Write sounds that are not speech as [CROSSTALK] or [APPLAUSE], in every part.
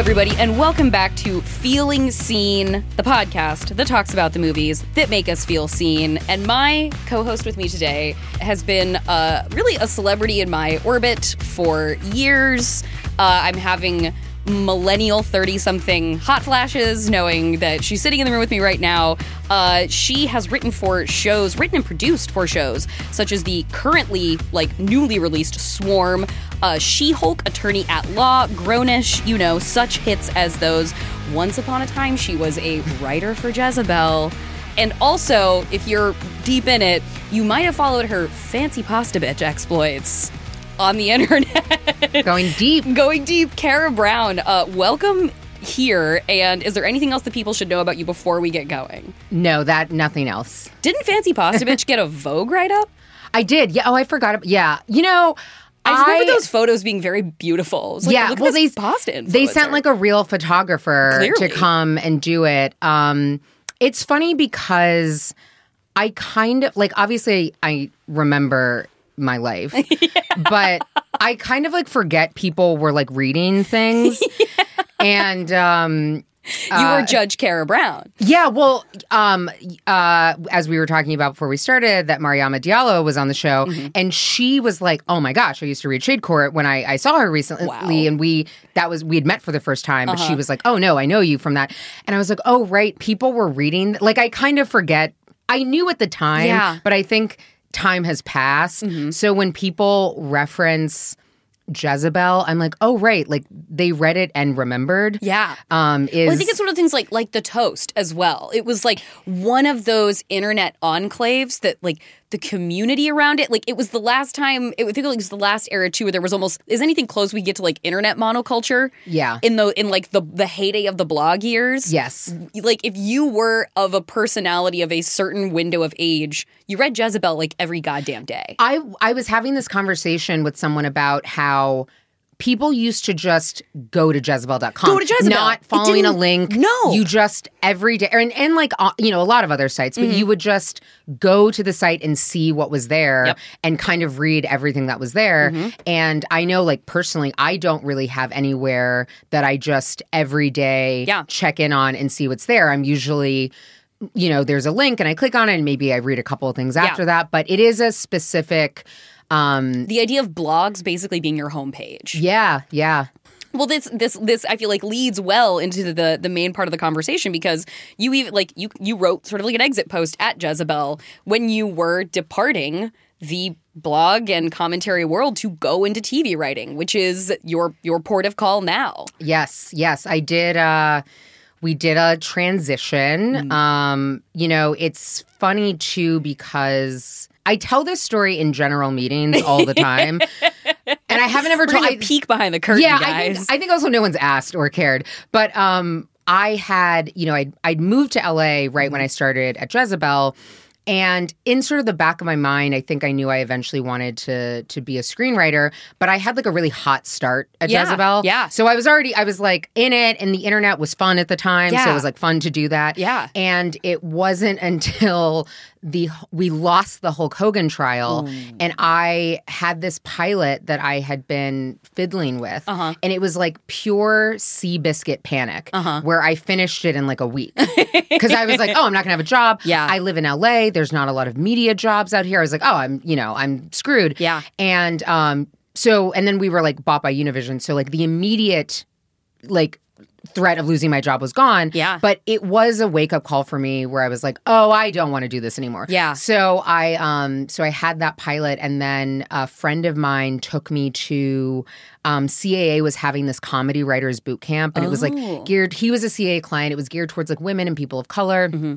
Everybody, and welcome back to Feeling Seen, the podcast that talks about the movies that make us feel seen. And my co host with me today has been uh, really a celebrity in my orbit for years. Uh, I'm having millennial 30 something hot flashes knowing that she's sitting in the room with me right now. Uh, she has written for shows, written and produced for shows such as the currently, like, newly released Swarm, uh, She Hulk, Attorney at Law, Grownish, you know, such hits as those. Once upon a time, she was a writer for Jezebel. And also, if you're deep in it, you might have followed her fancy pasta bitch exploits on the internet. Going deep. [LAUGHS] Going deep. Kara Brown, uh, welcome here. And is there anything else that people should know about you before we get going? No, that nothing else. Didn't Fancy Pasta Bitch get a Vogue write up? [LAUGHS] I did. Yeah. Oh, I forgot. ab- Yeah. You know, I just remember those photos being very beautiful. Like, yeah. well, they pasta they sent like a real photographer Clearly. to come and do it. Um, it's funny because I kind of like. Obviously, I remember my life, [LAUGHS] but I kind of like forget people were like reading things. [LAUGHS] And um you were Judge Kara Brown. Yeah, well, um, uh, as we were talking about before we started, that Mariama Diallo was on the show, Mm-hmm. and she was like, "Oh my gosh, I used to read Shade Court when I, I saw her recently, Wow. Uh-huh. and we that was we had met for the first time, but she was like, "Oh no, I know you from that," and I was like, "Oh right, people were reading like I kind of forget. I knew at the time, Yeah. But I think time has passed. So when people reference." Jezebel, I'm like, oh right, like they read it and remembered. Yeah. Um, is Well, I think it's one of the things like like the toast as well. It was like one of those internet enclaves that like the community around it. Like it was the last time. It, I think it was the last era too, where there was almost is anything close we get to like internet monoculture. Yeah. In the in like the the heyday of the blog years. yes, Like if you were of a personality of a certain window of age, you read Jezebel like every goddamn day. I I was having this conversation with someone about how people used to just go to Jezebel.com. Go to Jezebel. Not following a link. No. You just every day, and, and like, uh, you know, a lot of other sites, but you would just go to the site and see what was there Yep. and kind of read everything that was there. And I know, like, personally, I don't really have anywhere that I just every day Yeah. check in on and see what's there. I'm usually you know, there's a link and I click on it and maybe I read a couple of things after that, but it is a specific um The idea of blogs basically being your homepage. yeah, yeah. Well, this this this I feel like leads well into the the main part of the conversation because you even like you you wrote sort of like an exit post at Jezebel when you were departing the blog and commentary world to go into TV writing, which is your your port of call now. Yes, yes. I did uh we did a transition. Um, you know, it's funny too because I tell this story in general meetings all the time. and I haven't ever [LAUGHS] told I, peek behind the curtain, yeah, I think, I think also no one's asked or cared. But um, I had, you know, I'd, I'd moved to LA right when I started at Jezebel. And in sort of the back of my mind, I think I knew I eventually wanted to to be a screenwriter, but I had like a really hot start at Yeah, Jezebel. yeah. So I was already I was like in it and the internet was fun at the time. So it was like fun to do that. Yeah. And it wasn't [LAUGHS] until the we lost the Hulk Hogan trial and I had this pilot that I had been fiddling with. Uh-huh. And it was like pure Seabiscuit panic Uh-huh. where I finished it in like a week. [LAUGHS] Because I was like, oh, I'm not gonna have a job. Yeah. I live in LA. There's not a lot of media jobs out here. I was like, oh, I'm, you know, I'm screwed. Yeah. And um, so and then we were like bought by Univision. So like the immediate like threat of losing my job was gone. Yeah. But it was a wake up call for me where I was like, oh, I don't want to do this anymore. Yeah. So I um so I had that pilot and then a friend of mine took me to um CAA was having this comedy writers boot camp and it was Oh. like geared he was a CAA client. It was geared towards like women and people of color. Mm-hmm.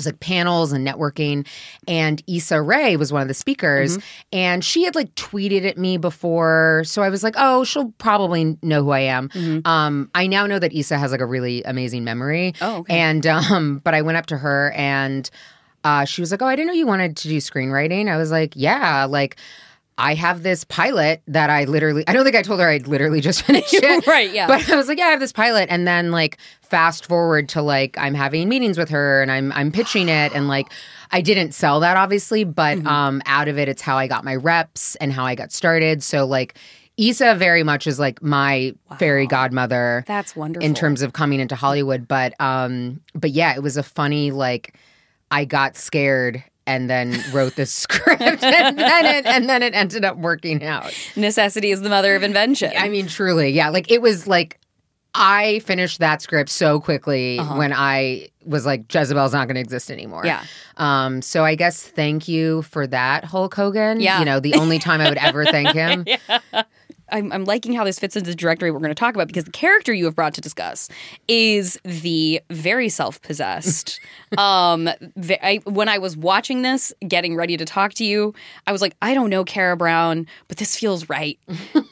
Was like panels and networking. And Issa Rae was one of the speakers. Mm-hmm. And she had like tweeted at me before. So I was like, oh, she'll probably know who I am. Mm-hmm. Um, I now know that Issa has like a really amazing memory. Oh, okay. And, um, but I went up to her and uh, she was like, oh, I didn't know you wanted to do screenwriting. I was like, yeah, like, I have this pilot that I literally, I don't think I told her I'd literally just [LAUGHS] finished it. [LAUGHS] Right, yeah. But I was like, yeah, I have this pilot. And then like fast forward to like I'm having meetings with her and I'm I'm pitching it and like I didn't sell that obviously, but Mm-hmm. um out of it it's how I got my reps and how I got started. So like Issa very much is like my fairy godmother That's wonderful. in terms of coming into Hollywood. But um, but yeah, it was a funny like I got scared and then wrote the [LAUGHS] script and then it and then it ended up working out. necessity is the mother of invention. I mean, truly, yeah. Like it was like I finished that script so quickly when I was like Jezebel's not going to exist anymore. Yeah. Um. So I guess thank you for that, Hulk Hogan. Yeah. You know, the only time I would ever thank [LAUGHS] him. I'm, I'm liking how this fits into the directory we're going to talk about because the character you have brought to discuss is the very self-possessed. [LAUGHS] um, the, I, when I was watching this, getting ready to talk to you, I was like, I don't know Kara Brown, but this feels right.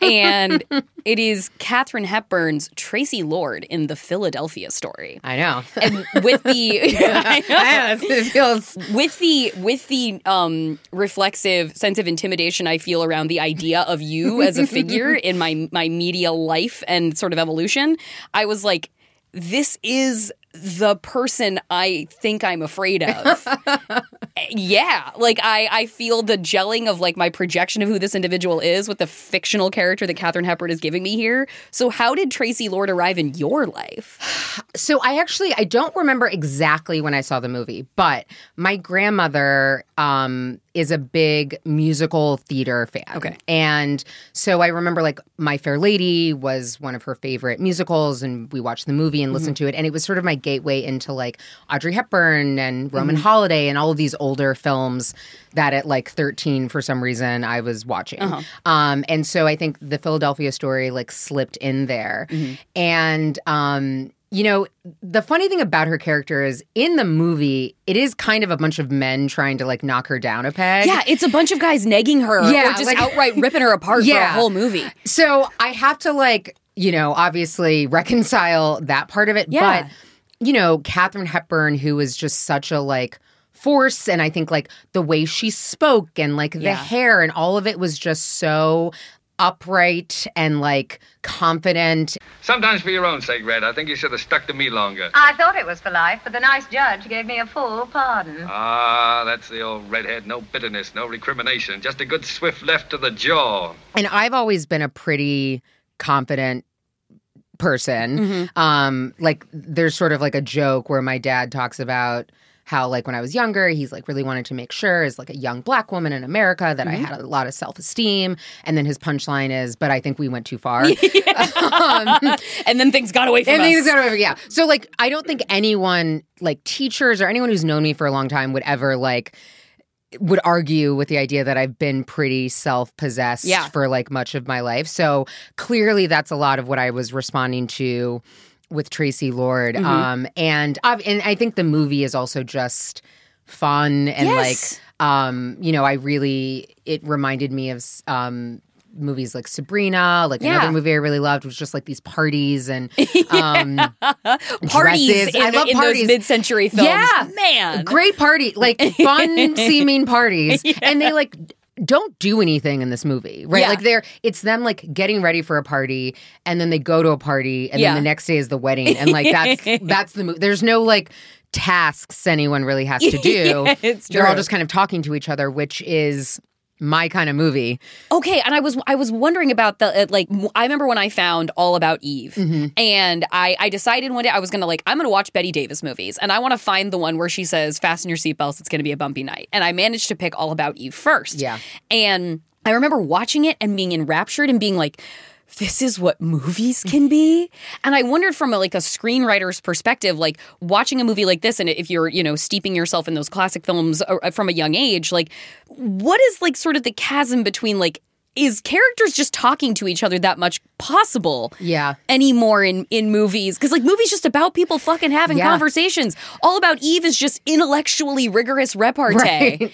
and [LAUGHS] it is Katharine Hepburn's Tracy Lord in the Philadelphia story. I know. And with the [LAUGHS] I know I know. Feels with the with the um reflexive sense of intimidation I feel around the idea of you as a figure in my my media life and sort of evolution, I was like, this is the person I think I'm afraid of. [LAUGHS] yeah, like I I feel the gelling of like my projection of who this individual is with the fictional character that Katharine Hepburn is giving me here. So how did Tracy Lord arrive in your life? [SIGHS] So I actually I don't remember exactly when I saw the movie, but my grandmother um is a big musical theater fan. Okay. And so I remember like My Fair Lady was one of her favorite musicals and we watched the movie and listened to it and it was sort of my gateway into like Audrey Hepburn and Roman Holiday and all of these older films that at like 13 for some reason I was watching. Um and so I think the Philadelphia story like slipped in there. And um you know, the funny thing about her character is in the movie, it is kind of a bunch of men trying to like knock her down a peg. Yeah, it's a bunch of guys negging her Yeah, or just like- outright [LAUGHS] ripping her apart for a whole movie. So I have to like, you know, obviously reconcile that part of it. Yeah. But, you know, Katharine Hepburn, who is just such a like force, and I think like the way she spoke and like the Yeah. hair and all of it was just so upright and like confident. Sometimes for your own sake, Red, I think you should have stuck to me longer. I thought it was for life, but the nice judge gave me a full pardon. Ah, that's the old redhead. No bitterness, no recrimination. Just a good swift left to the jaw. And I've always been a pretty confident person. Um, like there's sort of like a joke where my dad talks about how like when I was younger, he's like really wanted to make sure as like a young black woman in America that I mm-hmm. had a lot of self-esteem. And then his punchline is, but I think we went too far. [LAUGHS] Um, [LAUGHS] and then things got away from And us. things got over, yeah. So like I don't think anyone like teachers or anyone who's known me for a long time would ever like would argue with the idea that I've been pretty self-possessed Yeah. for like much of my life. So clearly that's a lot of what I was responding to with Tracy Lord. Mm-hmm. Um and i and I think the movie is also just fun and Yes. like um you know I really it reminded me of um movies like Sabrina, like Yeah. another movie I really loved was just like these parties and [LAUGHS] um parties in, I love in parties. mid-century films. Yeah. man. great party, like fun [LAUGHS] seeming parties, [LAUGHS] and they like don't do anything in this movie, right? Yeah. Like they're it's them like getting ready for a party, and then they go to a party, and Yeah. then the next day is the wedding, and like that's [LAUGHS] that's the movie. There's no like tasks anyone really has to [LAUGHS] do. Yeah, it's They're all just kind of talking to each other, which is my kind of movie. Okay, and I was I was wondering about the uh, like I remember when I found All About Eve, Mm-hmm. and I I decided one day I was gonna like I'm gonna watch Bette Davis movies, and I want to find the one where she says fasten your seatbelts, it's gonna be a bumpy night, and I managed to pick All About Eve first. Yeah. and I remember watching it and being enraptured and being like. This is what movies can be, and I wondered from a, like a screenwriter's perspective, like watching a movie like this, and if you're you know steeping yourself in those classic films uh, from a young age, like what is like sort of the chasm between like is characters just talking to each other that much possible Yeah. anymore in in movies because like movies just about people fucking having Yeah. conversations all about eve is just intellectually rigorous repartee [LAUGHS] Right.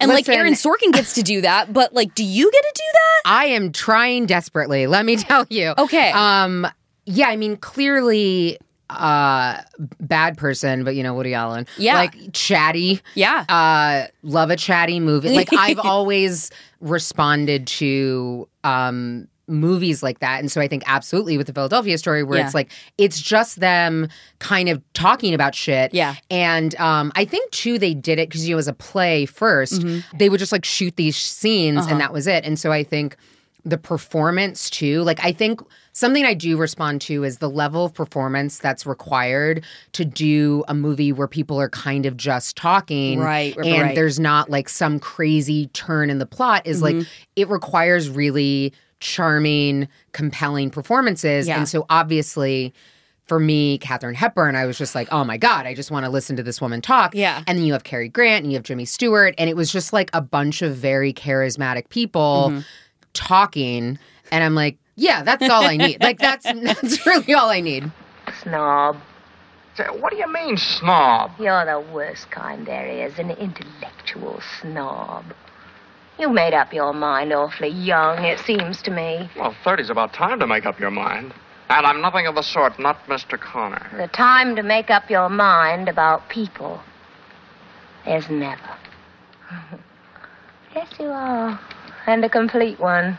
And like aaron sorkin gets to do that but like do you get to do that I am trying desperately. Let me [LAUGHS] tell you. Okay. Um. Yeah. I mean, clearly, uh, bad person, but you know, Woody Allen. Yeah. Like chatty. yeah Uh, love a chatty movie. Like I've [LAUGHS] always responded to um movies like that, and so I think absolutely with the Philadelphia story, where Yeah. it's like it's just them kind of talking about shit. Yeah. and um, I think too they did it because you know, it was a play 1st Mm-hmm. They would just like shoot these scenes, Uh-huh. and that was it. And so I think the performance too. Like I think something I do respond to is the level of performance that's required to do a movie where people are kind of just talking. Right, right, And right. there's not like some crazy turn in the plot is Mm-hmm. like it requires really charming, compelling performances. Yeah. And so obviously for me, Katharine Hepburn, I was just like, oh my God, I just want to listen to this woman talk. Yeah. And then you have Cary Grant and you have Jimmy Stewart. And it was just like a bunch of very charismatic people Mm-hmm. talking. And I'm like, yeah, that's all I need. like that's [LAUGHS] that's really all I need. Snob. What do you mean, snob? You're the worst kind there is, an intellectual snob. You made up your mind awfully young, it seems to me. Well, 30's about time to make up your mind. And I'm nothing of the sort, not Mr. Connor. The time to make up your mind about people is never. [LAUGHS] yes, you are. And a complete one,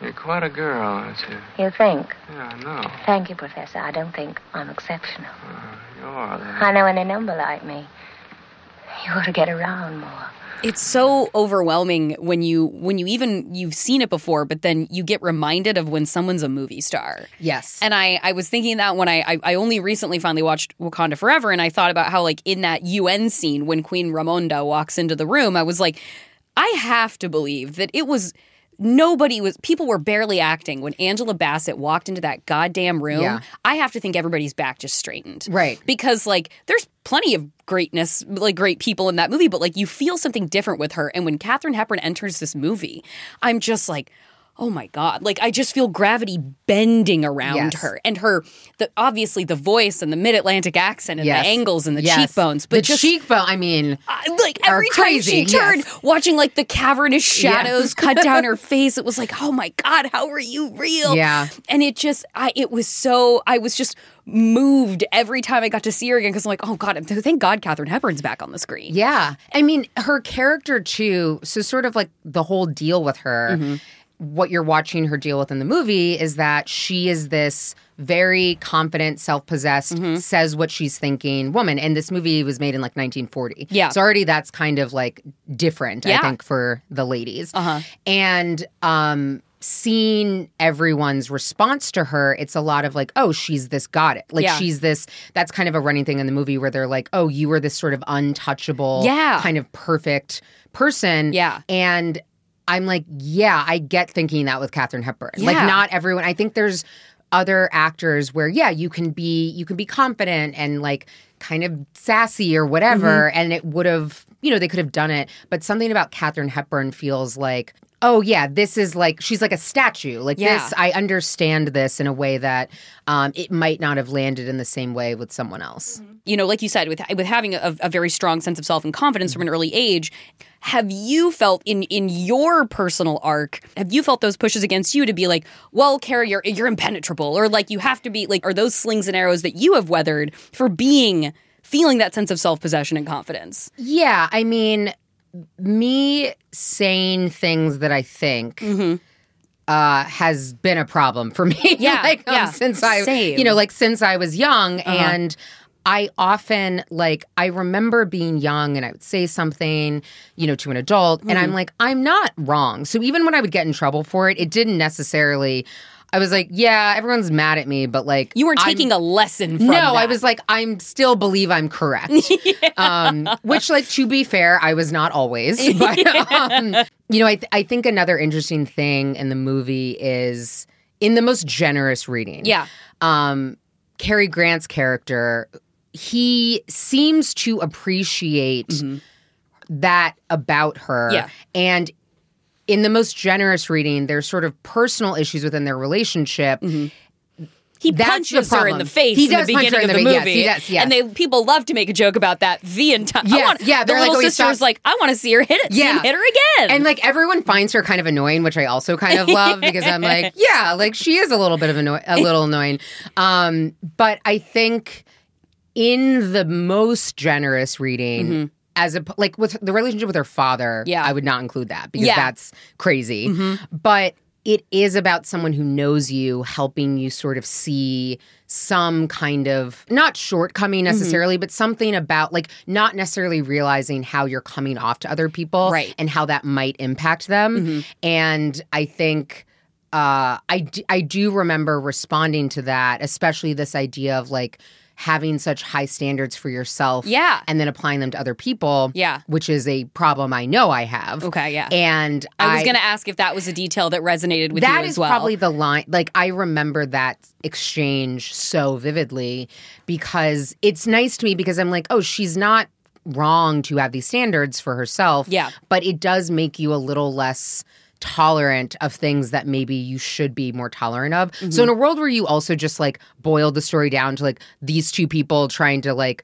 You're quite a girl, aren't you? you think. Yeah, I know. Thank you, Professor. I don't think I'm exceptional. Uh, you are, though. I know any number like me. You ought to get around more. It's so overwhelming when you when you even you've seen it before but then you get reminded of when someone's a movie star Yes. and I, I was thinking that when I, I I only recently finally watched Wakanda Forever, and I thought about how like in that UN scene when Queen Ramonda walks into the room, I was like, I have to believe that it was nobody was people were barely acting when Angela Bassett walked into that goddamn room. Yeah. I have to think everybody's back just straightened, Right. Because like there's plenty of greatness, like great people in that movie, but like you feel something different with her. And when Katharine Hepburn enters this movie, I'm just like. Oh my god! Like I just feel gravity bending around Yes. her, and her the obviously the voice and the mid Atlantic accent and Yes. the angles and the Yes. cheekbones, but the just cheekbone, I mean, I- like every time she turned, watching like the cavernous shadows cut [LAUGHS] down her face, it was like, oh my god, how are you real? Yeah. and it just, I it was so, I was just moved every time I got to see her again because I'm like, oh god, thank God Katharine Hepburn's back on the screen. Yeah. I mean, her character too. So, sort of like the whole deal with her, Mm-hmm. What you're watching her deal with in the movie is that she is this very confident, self possessed, Mm-hmm. says what she's thinking woman. And this movie was made in like 1940. Yeah. So, already that's kind of like different, I think, for the ladies. Uh-huh. And, um, seeing everyone's response to her it's a lot of like oh she's this got it like Yeah. she's this that's kind of a running thing in the movie where they're like oh you were this sort of untouchable Yeah. kind of perfect person. Yeah. And I'm like, yeah, I get thinking that with Katharine Hepburn. Like, not everyone. I think there's other actors where, yeah, you can be you can be confident and like kind of sassy or whatever, Mm-hmm. and it would have, you know, they could have done it. But something about Katharine Hepburn feels like. Oh yeah, this is like she's like a statue. Like Yeah. this, I understand this in a way that um, it might not have landed in the same way with someone else. you know, like you said, with with having a, a very strong sense of self and confidence from an early age, have you felt in in your personal arc? Have you felt those pushes against you to be like, well, Carrie, you're you're impenetrable, or like you have to be like, are those slings and arrows that you have weathered for being feeling that sense of self possession and confidence? Yeah, I mean, me saying things that I think uh, has been a problem for me. Mm-hmm. [LAUGHS] Yeah, like um, yeah, since I, same. you know, like since I was young, Uh-huh. and I often like I remember being young, and I would say something, you know, to an adult, and Mm-hmm. I'm like, I'm not wrong. So even when I would get in trouble for it, it didn't necessarily. I was like, yeah, everyone's mad at me, but like You weren't I'm- taking a lesson from no, that. I was like, I'm still believe I'm correct. [LAUGHS] um, which, like, to be fair, I was not always. [LAUGHS] But, um, you know, I, th- I think another interesting thing in the movie is in the most generous reading. Yeah. Um, Cary Grant's character, he seems to appreciate that about her. Mm-hmm. Yeah. And in the most generous reading, there's sort of personal issues within their relationship. he that's punches her in the face He in the does punch her beginning of the the yes, movie, he does, yes. and they people love to make a joke about that the entire. Yes, want, yeah, the they're like, little "Oh, sister was like, I want to see her hit it, Yeah. hit her again, And like everyone finds her kind of annoying, which I also kind of [LAUGHS] love because I'm like, yeah, like she is a little bit of anno- a little annoying. Um, but I think in the most generous reading, as a like with the relationship with her father, Mm-hmm. Yeah. I would not include that because Yeah. that's crazy. Mm-hmm. But it is about someone who knows you, helping you sort of see some kind of not shortcoming Mm-hmm. necessarily, but something about like not necessarily realizing how you're coming off to other people Right. and how that might impact them. Mm-hmm. And I think uh, I d- I do remember responding to that, especially this idea of like having such high standards for yourself, Yeah. and then applying them to other people, Yeah. which is a problem I know I have. Okay, yeah. and I was going to ask if that was a detail that resonated with that you is as well. probably the line. Like I remember that exchange so vividly because it's nice to me because I'm like, oh, she's not wrong to have these standards for herself. Yeah. but it does make you a little less tolerant of things that maybe you should be more tolerant of. Mm-hmm. So in a world where you also just like boiled the story down to like these two people trying to like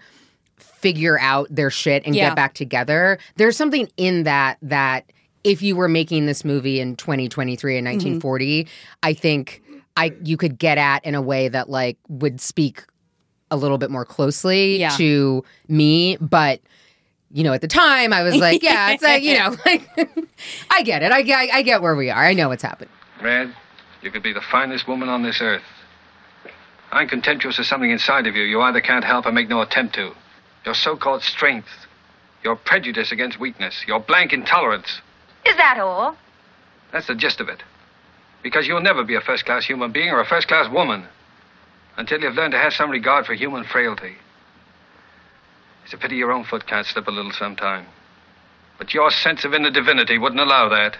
figure out their shit and Yeah. get back together. There's something in that that if you were making this movie in 2023 and Mm-hmm. 1940, I think I you could get at in a way that like would speak a little bit more closely Yeah. to me, but you know, at the time I was like, yeah, it's like, you [LAUGHS] know, like I get it. I get I get where we are. I know what's happened. Red, you could be the finest woman on this earth. I'm contemptuous of something inside of you you either can't help or make no attempt to. Your so called strength, your prejudice against weakness, your blank intolerance. Is that all? That's the gist of it. Because you'll never be a first class human being or a first class woman until you've learned to have some regard for human frailty. It's a pity your own foot can't slip a little sometime. But your sense of inner divinity wouldn't allow that.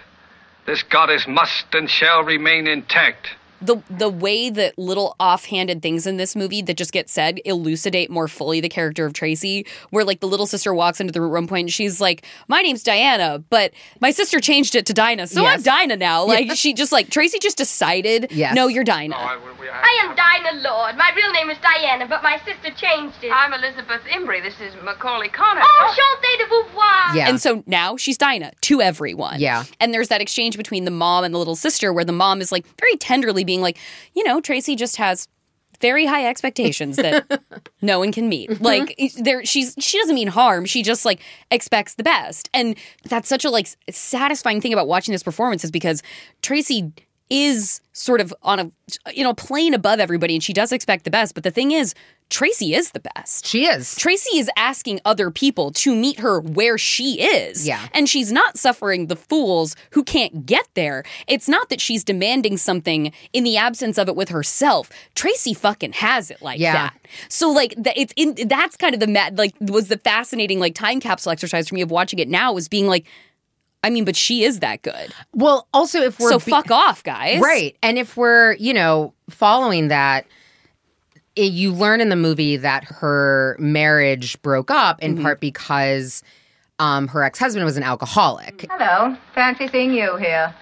This goddess must and shall remain intact. The the way that little offhanded things in this movie that just get said elucidate more fully the character of Tracy. Where like the little sister walks into the room one point and she's like, "My name's Diana, but my sister changed it to Dinah, so I'm Yes. Dinah now." Like she just like Tracy just decided, Yes. "No, you're Dinah." I am Dinah Lord. My real name is Diana, but my sister changed it. I'm Elizabeth Imbrie. This is Macaulay Connor. Oh, Chante de Beauvoir. Yeah. And so now she's Dinah to everyone. Yeah. And there's that exchange between the mom and the little sister where the mom is like very tenderly being like, you know, Tracy just has very high expectations that [LAUGHS] no one can meet. Mm-hmm. Like there she's she doesn't mean harm. She just like expects the best. And that's such a like satisfying thing about watching this performance is because Tracy is sort of on a you know plane above everybody and she does expect the best, but the thing is Tracy is the best. She is. Tracy is asking other people to meet her where she is. Yeah. And she's not suffering the fools who can't get there. It's not that she's demanding something in the absence of it with herself. Tracy fucking has it like Yeah. that. So like that it's in that's kind of the like was the fascinating like time capsule exercise for me of watching it now was being like I mean, but she is that good. Well, also if we're So be- fuck off, guys. Right. And if we're, you know, following that, it, you learn in the movie that her marriage broke up in part because um, her ex husband was an alcoholic. Hello. Fancy seeing you here.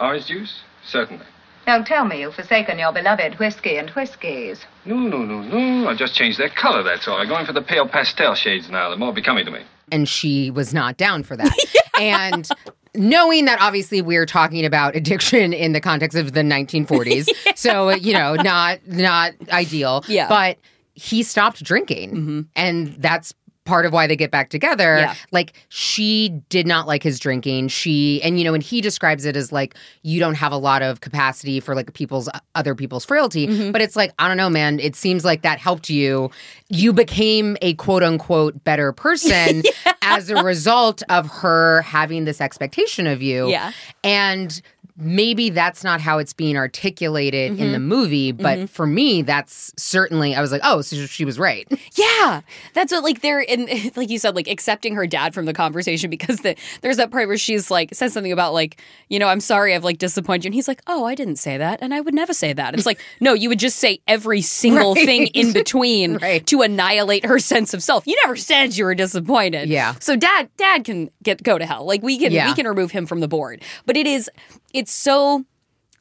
Orange juice? Certainly. Don't tell me you've forsaken your beloved whiskey and whiskies. No, no, no, no. I just changed their color, that's all. I'm going for the pale pastel shades now. They're more becoming to me. And she was not down for that. [LAUGHS] And knowing that obviously we're talking about addiction in the context of the 1940s. [LAUGHS] So, you know, not not ideal. Yeah. But he stopped drinking. Mm-hmm. And that's part of why they get back together. Yeah. Like she did not like his drinking. She and you know, and he describes it as like you don't have a lot of capacity for like people's uh, other people's frailty. Mm-hmm. But it's like, I don't know, man. It seems like that helped you. You became a quote unquote better person [LAUGHS] as a result of her having this expectation of you. Yeah. And maybe that's not how it's being articulated in the mm-hmm. movie, but mm-hmm. for me, that's certainly I was like, oh, so she was right. [LAUGHS] Yeah, that's what like they're in [LAUGHS] like you said like accepting her dad from the conversation because the, there's that part where she's like says something about like you know I'm sorry I've like disappointed you and he's like oh I didn't say that and I would never say that it's like [LAUGHS] no you would just say every single Right. thing in between Right. to annihilate her sense of self you never said you were disappointed Yeah. so dad dad can get go to hell like we can Yeah. we can remove him from the board but it is it's so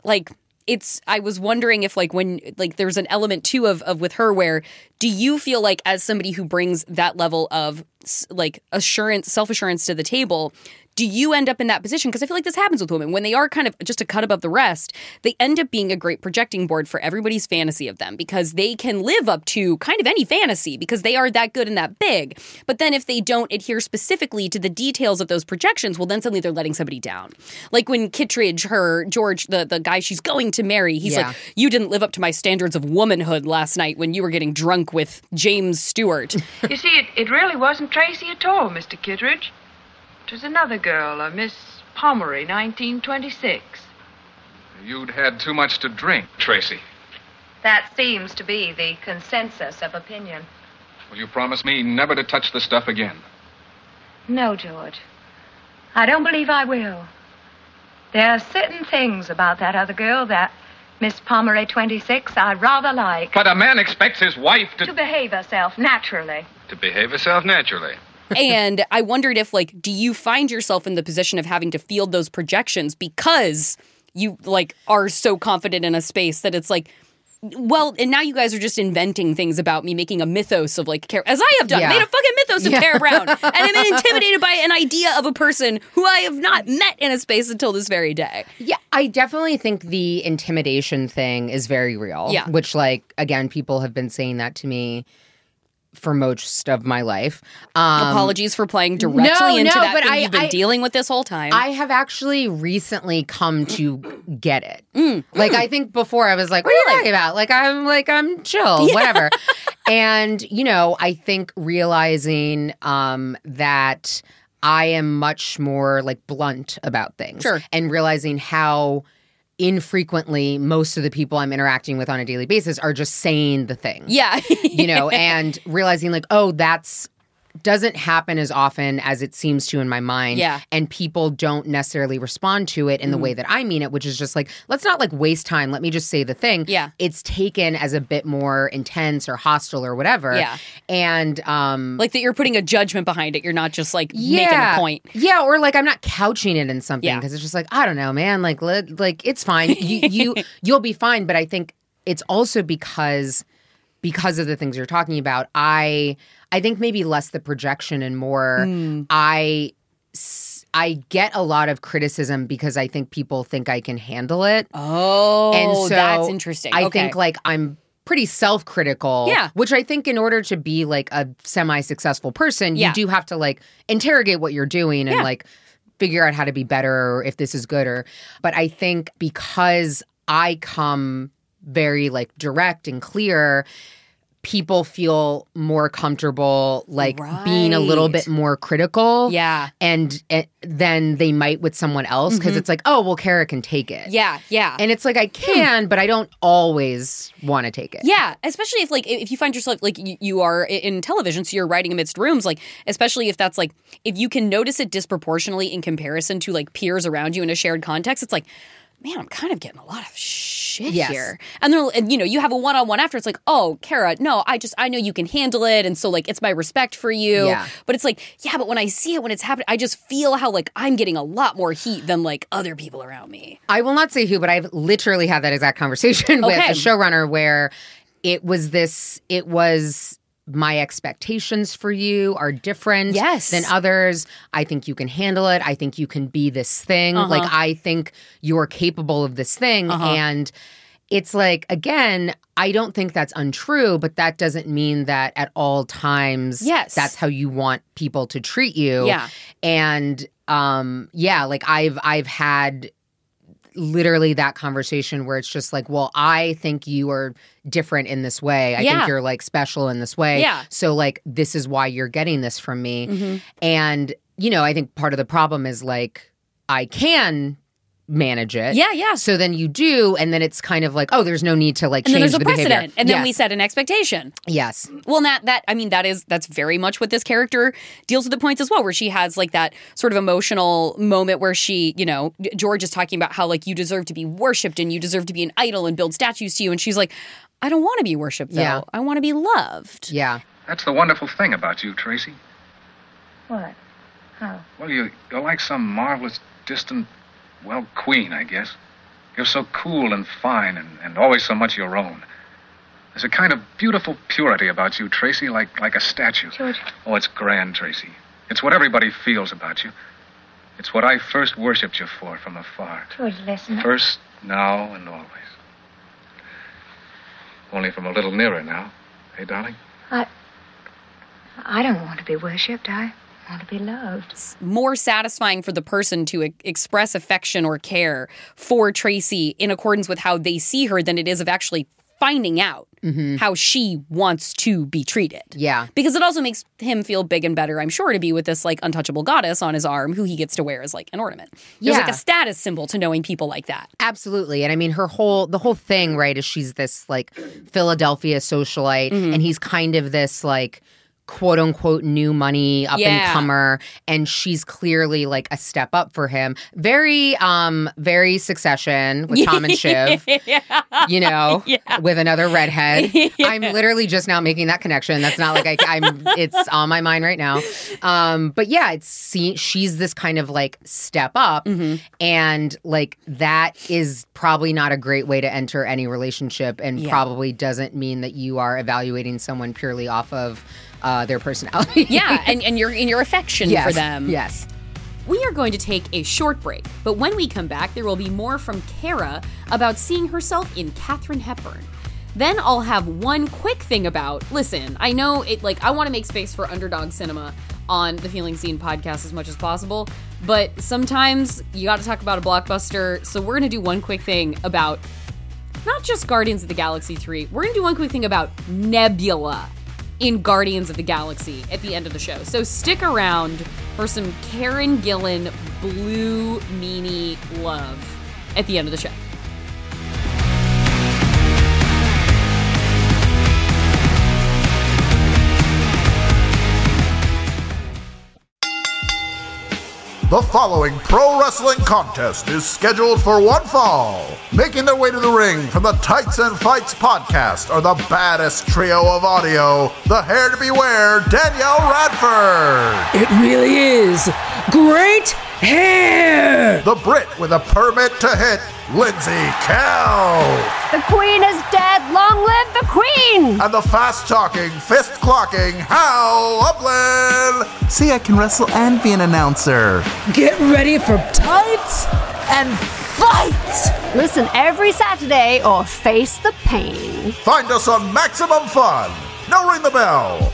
like it's i was wondering if like when like there's an element too of of with her where do you feel like as somebody who brings that level of like assurance self assurance to the table do you end up in that position because i feel like this happens with women when they are kind of just a cut above the rest they end up being a great projecting board for everybody's fantasy of them because they can live up to kind of any fantasy because they are that good and that big but then if they don't adhere specifically to the details of those projections well then suddenly they're letting somebody down like when kittredge her george the, the guy she's going to marry he's Yeah. like you didn't live up to my standards of womanhood last night when you were getting drunk with james stewart [LAUGHS] You see, it, it really wasn't Tracy at all, Mr. Kittredge. It was another girl, a Miss Pomeroy, 1926. You'd had too much to drink, Tracy. That seems to be the consensus of opinion. Will you promise me never to touch the stuff again? No, George. I don't believe I will. There are certain things about that other girl, that Miss Pomeroy 26, I rather like. But a man expects his wife to. To behave herself naturally. To behave herself naturally. And I wondered if, like, do you find yourself in the position of having to field those projections because you, like, are so confident in a space that it's like, well, and now you guys are just inventing things about me, making a mythos of like, as I have done, Yeah. made a fucking mythos of Yeah. Brown, [LAUGHS] and I'm intimidated by an idea of a person who I have not met in a space until this very day. Yeah, I definitely think the intimidation thing is very real. Yeah. Which, like, again, people have been saying that to me for most of my life. Um, Apologies for playing directly no, into no, that but thing I- you've been I- dealing with this whole time. I have actually recently come to get it. Mm. Like I think before I was like, "What are you talking about?" Like I'm like I'm chill, whatever. [LAUGHS] and you know, I think realizing um, that I am much more like blunt about things, Sure. and realizing how infrequently most of the people I'm interacting with on a daily basis are just saying the thing yeah. you know, and realizing like, oh, that's doesn't happen as often as it seems to in my mind. Yeah. And people don't necessarily respond to it in the way that I mean it, which is just like, let's not like waste time. Let me just say the thing. Yeah. It's taken as a bit more intense or hostile or whatever. Yeah. And um like that you're putting a judgment behind it. You're not just like making a point. Yeah, or like I'm not couching it in something Yeah. because it's just like I don't know, man. Like, let, like it's fine. You you [LAUGHS] you'll be fine. But I think it's also because because of the things you're talking about. I I think maybe less the projection and more hmm. I I I get a lot of criticism because I think people think I can handle it. Oh, and so that's interesting. I Okay. think like I'm pretty self-critical. Yeah. Which I think in order to be like a semi-successful person, Yeah. you do have to like interrogate what you're doing and Yeah. like figure out how to be better or if this is good or but I think because I come very like direct and clear people feel more comfortable like being a little bit more critical Yeah. and, and then they might with someone else because Mhm. it's like oh well Kara can take it Yeah, yeah. and it's like I can, but I don't always want to take it. Yeah, especially if like if you find yourself like you, you are in television, so you're writing amidst rooms, like especially if that's like if you can notice it disproportionately in comparison to like peers around you in a shared context, it's like, man, I'm kind of getting a lot of shit Yes. here. And then and you know you have a one on one after, it's like, oh, Kara, no, I just I know you can handle it, and so like it's my respect for you. Yeah. But it's like, yeah, but when I see it when it's happening, I just feel how like I'm getting a lot more heat than like other people around me. I will not say who, but I've literally had that exact conversation [LAUGHS] with Okay. a showrunner where it was this, it was my expectations for you are different Yes. than others. I think you can handle it. I think you can be this thing. Uh-huh. Like, I think you're capable of this thing. Uh-huh. And it's like, again, I don't think that's untrue, but that doesn't mean that at all times Yes. that's how you want people to treat you. Yeah. And um yeah, like I've I've had literally that conversation where it's just like, well, I think you are different in this way. I Yeah. think you're like special in this way. Yeah. So like this is why you're getting this from me. Mhm. And you know, I think part of the problem is like I can manage it. Yeah, yeah. So then you do, and then it's kind of like, oh, there's no need to like And then change there's a the precedent, behavior. and then we set an expectation. Yes. Well, that that I mean that is that's very much what this character deals with the points as well, where she has like that sort of emotional moment where she, you know, George is talking about how like you deserve to be worshipped and you deserve to be an idol and build statues to you, and she's like, I don't want to be worshipped though. Yeah. I want to be loved. Yeah. That's the wonderful thing about you, Tracy. What? How? Well, you, you're like some marvelous, distant, well, queen, I guess. You're so cool and fine and, and always so much your own. There's a kind of beautiful purity about you, Tracy, like, like a statue. George. Oh, it's grand, Tracy. It's what everybody feels about you. It's what I first worshipped you for from afar. George, listen. First, now, and always. Only from a little nearer now. Hey, darling? I. I don't want to be worshipped. I want to be loved. more satisfying for the person to e- express affection or care for Tracy in accordance with how they see her than it is of actually finding out how she wants to be treated. Yeah. Because it also makes him feel big and better, I'm sure, to be with this like untouchable goddess on his arm who he gets to wear as like an ornament. There's like a status symbol to knowing people like that. Absolutely. And I mean her whole the whole thing, right, is she's this like Philadelphia socialite Mm-hmm. and he's kind of this like quote unquote new money up and comer and she's clearly like a step up for him. Very um very succession with Tom and [LAUGHS] Shiv, yeah. you know, [LAUGHS] with another redhead. [LAUGHS] I'm literally just now making that connection. That's not like I, I'm it's on my mind right now. Um but yeah, it's see, she's this kind of like step up Mm-hmm. and like that is probably not a great way to enter any relationship and Yeah. probably doesn't mean that you are evaluating someone purely off of uh, their personality. Yeah, [LAUGHS] and, and your in your affection yes. for them. Yes. We are going to take a short break, but when we come back, there will be more from Kara about seeing herself in Katharine Hepburn. Then I'll have one quick thing about listen, I know it like I want to make space for underdog cinema on the Feeling Seen podcast as much as possible, but sometimes you got to talk about a blockbuster. So we're going to do one quick thing about not just Guardians of the Galaxy 3. We're going to do one quick thing about Nebula in Guardians of the Galaxy at the end of the show. So stick around for some Karen Gillan blue meanie love at the end of the show. The following pro wrestling contest is scheduled for one fall. Making their way to the ring from the Tights and Fights podcast are the baddest trio of audio, the hair to beware, Danielle Radford. It really is. Great hair! The Brit with a permit to hit, Lindsay Kell. The queen is dead. Long live the queen! And the fast talking, fist clocking, Hal Lublin. See, I can wrestle and be an announcer. Get ready for tights and fight! Listen every Saturday or face the pain. Find us on Maximum Fun. Now ring the bell.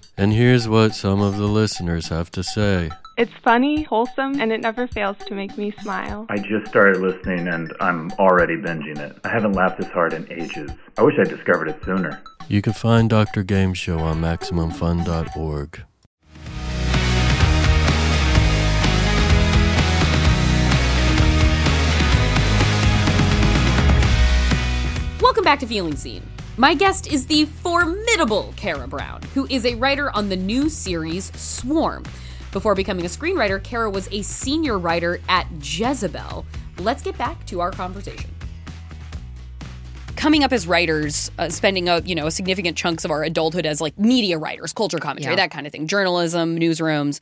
And here's what some of the listeners have to say. It's funny, wholesome, and it never fails to make me smile. I just started listening and I'm already binging it. I haven't laughed this hard in ages. I wish I discovered it sooner. You can find Dr. Game Show on MaximumFun.org. Welcome back to Feeling Seen. My guest is the formidable Kara Brown, who is a writer on the new series Swarm. Before becoming a screenwriter, Kara was a senior writer at Jezebel. Let's get back to our conversation. Coming up as writers, uh, spending a you know a significant chunks of our adulthood as like media writers, culture commentary, Yeah. that kind of thing, journalism, newsrooms.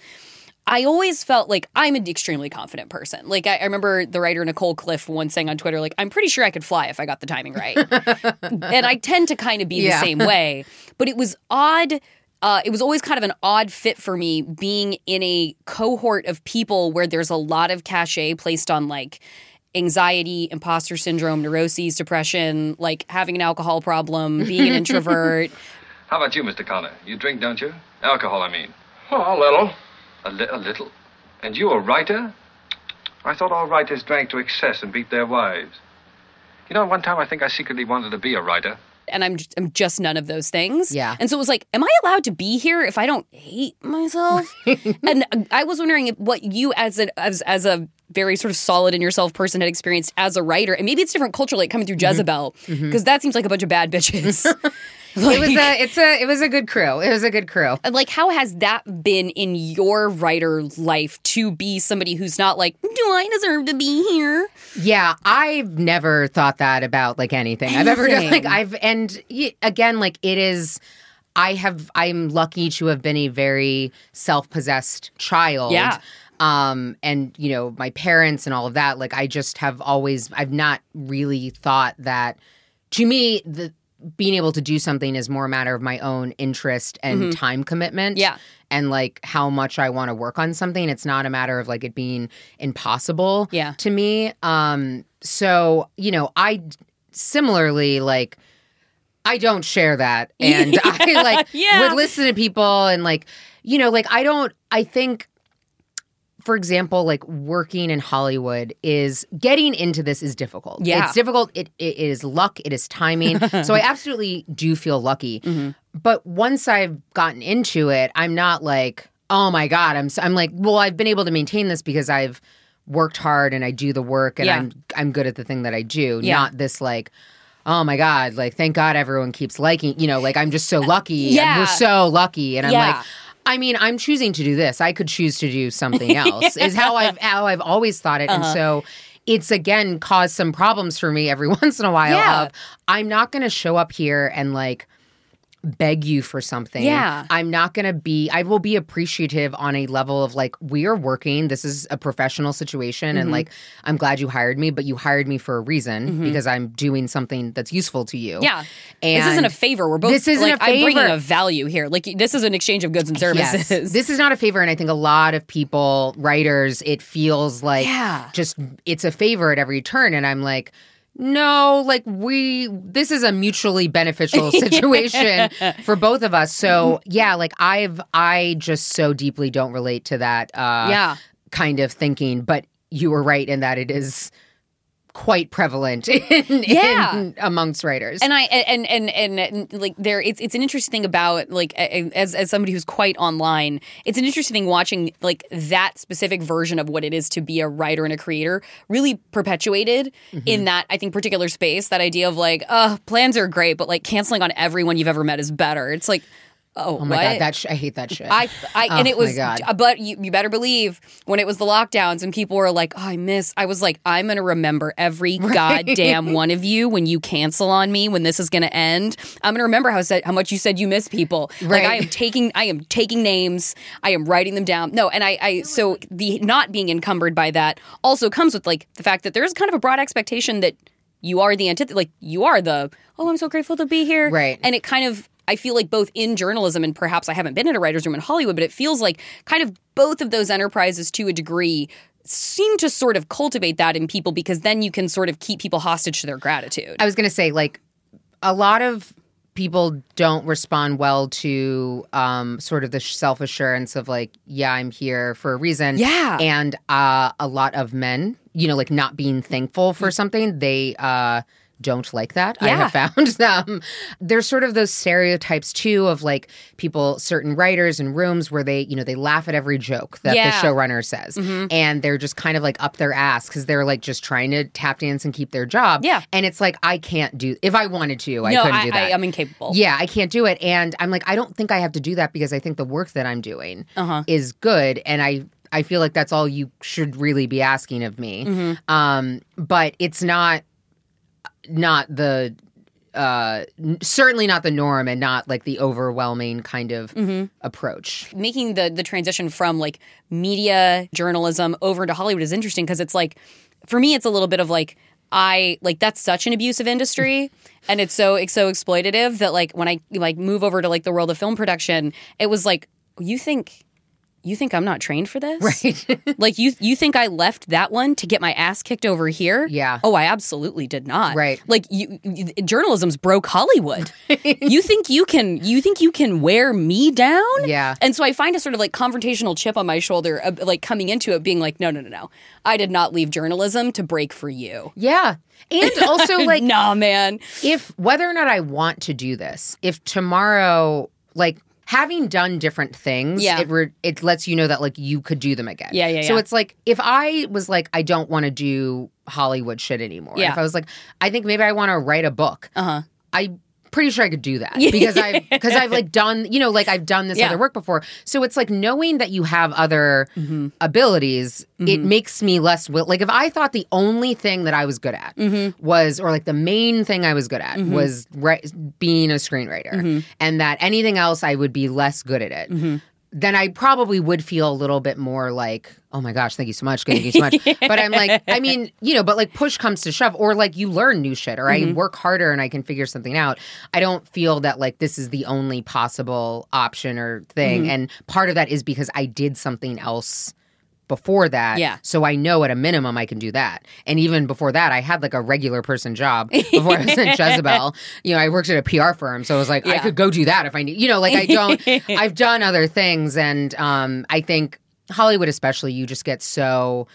I always felt like I'm an extremely confident person. Like I, I remember the writer Nicole Cliffe once saying on Twitter, like I'm pretty sure I could fly if I got the timing right. [LAUGHS] and I tend to kind of be Yeah. the same way. But it was odd. Uh, it was always kind of an odd fit for me being in a cohort of people where there's a lot of cachet placed on like anxiety, imposter syndrome, neuroses, depression, like having an alcohol problem, being an [LAUGHS] introvert. How about you, Mr. Connor? You drink, don't you? Alcohol, I mean. Oh, a little. A, li- a little. And you a writer? I thought all writers drank to excess and beat their wives. You know, one time I think I secretly wanted to be a writer. and I'm just, I'm just none of those things. Yeah. And so it was like, am I allowed to be here if I don't hate myself? [LAUGHS] and I was wondering what you as a as as a very sort of solid in yourself person had experienced as a writer, and maybe it's different culturally like coming through Jezebel, because Mhm. that seems like a bunch of bad bitches. [LAUGHS] [LAUGHS] it was a it's a it was a good crew. It was a good crew. Like, how has that been in your writer life to be somebody who's not like, do I deserve to be here? Yeah, I've never thought that about like anything I've ever [LAUGHS] done. Like I've and again, like it is. I have. I'm lucky to have been a very self-possessed child. Yeah. Um, and you know, my parents and all of that. Like I just have always. I've not really thought that to me the being able to do something is more a matter of my own interest and Mhm. time commitment. Yeah. And like how much I want to work on something. It's not a matter of like it being impossible Yeah. to me. Um so, you know, I similarly like I don't share that. [LAUGHS] And I like Yeah. would listen to people and like, you know, like I don't I think for example, like working in Hollywood is getting into this is difficult. Yeah. It's difficult. It, it is luck. It is timing. [LAUGHS] so I absolutely do feel lucky. Mm-hmm. But once I've gotten into it, I'm not like, oh my God. I'm, I'm like, well, I've been able to maintain this because I've worked hard and I do the work and Yeah. I'm, I'm good at the thing that I do. Yeah. Not this like, oh my God, like, thank God everyone keeps liking, you know, like I'm just so lucky. Yeah. And we're so lucky. And I'm Yeah. like, I mean, I'm choosing to do this. I could choose to do something [LAUGHS] else. Is how I've how I've always thought it, and Uh-huh. so it's again caused some problems for me every [LAUGHS] once in a while. Yeah. Of I'm not going to show up here and like beg you for something. Yeah. I'm not going to be. I will be appreciative on a level of like we are working. This is a professional situation, and Mhm. like I'm glad you hired me, but you hired me for a reason Mhm. because I'm doing something that's useful to you. Yeah. And this isn't a favor. We're both This isn't like, I'm bringing a value here. Like this is an exchange of goods and services. Yes. This is not a favor, and I think a lot of people, writers, it feels like Yeah. just it's a favor at every turn, and I'm like. No, like we this is a mutually beneficial [LAUGHS] situation for both of us. So, yeah, like I've I just so deeply don't relate to that uh Yeah. kind of thinking, but you were right in that it is quite prevalent [LAUGHS] in, Yeah. in amongst writers. And I and and and, and like there, it's it's an interesting thing about like as as somebody who's quite online, it's an interesting thing watching like that specific version of what it is to be a writer and a creator really perpetuated Mm-hmm. in that I think particular space. That idea of like, oh, plans are great, but like canceling on everyone you've ever met is better. It's like. Oh, oh my what? god, that sh- I hate that shit. I, I and Oh it was, uh, but you, you better believe when it was the lockdowns and people were like, "Oh, I miss." I was like, "I'm gonna remember every [LAUGHS] goddamn one of you when you cancel on me when this is gonna end. I'm gonna remember how said how much you said you miss people. Like I am taking, I am taking names, I am writing them down. No, and I, I, so the not being encumbered by that also comes with like the fact that there is kind of a broad expectation that you are the antith like you are the oh i'm so grateful to be here Right. and it kind of i feel like both in journalism and perhaps i haven't been in a writer's room in hollywood but it feels like kind of both of those enterprises to a degree seem to sort of cultivate that in people because then you can sort of keep people hostage to their gratitude I was going to say, like, a lot of people don't respond well to um, sort of the self assurance of, like, yeah, I'm here for a reason. Yeah. And uh, a lot of men, you know, like not being thankful for something, they, uh, don't like that. I have found [LAUGHS] um, there's sort of those stereotypes too of like people, certain writers in rooms where they, you know, they laugh at every joke that Yeah. the showrunner says, Mhm. and they're just kind of like up their ass because they're like just trying to tap dance and keep their job. Yeah. and it's like I can't do. If I wanted to, I no couldn't I, do that. I, i'm incapable Yeah, I can't do it. And I'm like, I don't think I have to do that because I think the work that I'm doing Uh-huh. is good. And I I feel like that's all you should really be asking of me. Mhm. Um, but it's not not the uh n- certainly not the norm and not like the overwhelming kind of Mhm. approach. making the the transition from like media journalism over to Hollywood is interesting because it's like for me it's a little bit of like I like that's such an abusive industry [LAUGHS] and it's so it's so exploitative that like when I like move over to like the world of film production it was like you think you think I'm not trained for this? Right. [LAUGHS] like you you think I left that one to get my ass kicked over here? Yeah. Oh, I absolutely did not. Right. Like you, you journalism's broke Hollywood. [LAUGHS] you think you can you think you can wear me down? Yeah. And so I find a sort of like confrontational chip on my shoulder, uh, like coming into it being like, no, no, no, no. I did not leave journalism to break for you. Yeah. And [LAUGHS] also like nah, man. if whether or not I want to do this, if tomorrow like having done different things, Yeah. it re- it lets you know that like you could do them again. Yeah, yeah, So yeah. it's like if I was like I don't want to do Hollywood shit anymore. Yeah. If I was like I think maybe I want to write a book. Uh-huh. I pretty sure I could do that because I because [LAUGHS] I've like done you know like I've done this Yeah. other work before. So it's like knowing that you have other Mm-hmm. abilities. It makes me less will. Like if I thought the only thing that I was good at Mm-hmm. was or like the main thing I was good at Mhm. was ri- being a screenwriter, Mhm. and that anything else I would be less good at it. Mm-hmm. then I probably would feel a little bit more like, oh my gosh, thank you so much, thank you so much. [LAUGHS] But I'm like, I mean, you know, but like push comes to shove, or like you learn new shit, or I Mhm. work harder and I can figure something out. I don't feel that like this is the only possible option or thing. Mhm. And part of that is because I did something else before that. Yeah. So I know at a minimum I can do that. And even before that, I had like a regular person job before I was in [LAUGHS] Jezebel. You know, I worked at a PR firm. So I was like, I could go do that if I need, you know, like I don't, [LAUGHS] I've done other things. And um, I think Hollywood, especially, you just get so.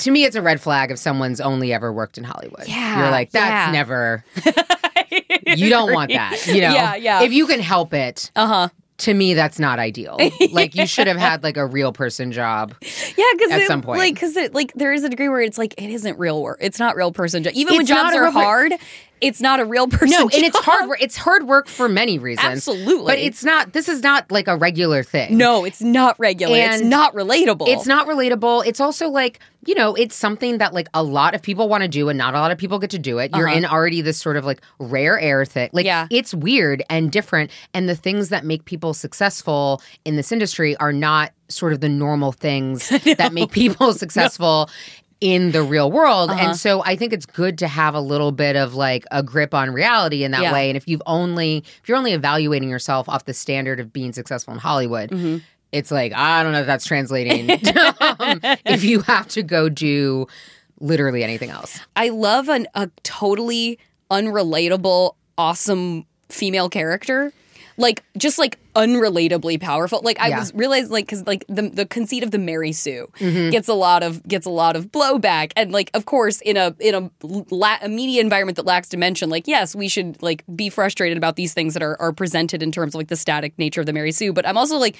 To me, it's a red flag if someone's only ever worked in Hollywood. Yeah, You're like, that's yeah. never. [LAUGHS] you don't want that. You know? Yeah, yeah. If you can help it. Uh huh. To me, that's not ideal. [LAUGHS] like, you should have had like a real person job. [LAUGHS] Yeah, because At some point. like, because like there is a degree where it's like it isn't real work. It's not real person job. Even when It's not jobs are hard, it's not a real [LAUGHS] person. No, and it's hard. wor- It's hard work for many reasons. Absolutely. but it's not. This is not like a regular thing. No, it's not regular. it's not relatable. It's not relatable. It's also like you know, it's something that like a lot of people want to do, and not a lot of people get to do it. You're Uh-huh. in already this sort of like rare air thing. Like, Yeah. it's weird and different. And the things that make people successful in this industry are not sort of the normal things [LAUGHS] that make people [LAUGHS] successful. In the real world. Uh-huh. And so I think it's good to have a little bit of like a grip on reality in that Yeah. way. And if you've only, if you're only evaluating yourself off the standard of being successful in Hollywood, Mm-hmm. it's like I don't know if that's translating. [LAUGHS] [LAUGHS] um, if you have to go do literally anything else, I love an, a totally unrelatable, awesome female character. Like just like unrelatably powerful. Like I Yeah. was realized like because like the the conceit of the Mary Sue Mhm. gets a lot of gets a lot of blowback and like of course in a in a, la- a media environment that lacks dimension like yes we should like be frustrated about these things that are are presented in terms of like the static nature of the Mary Sue but I'm also like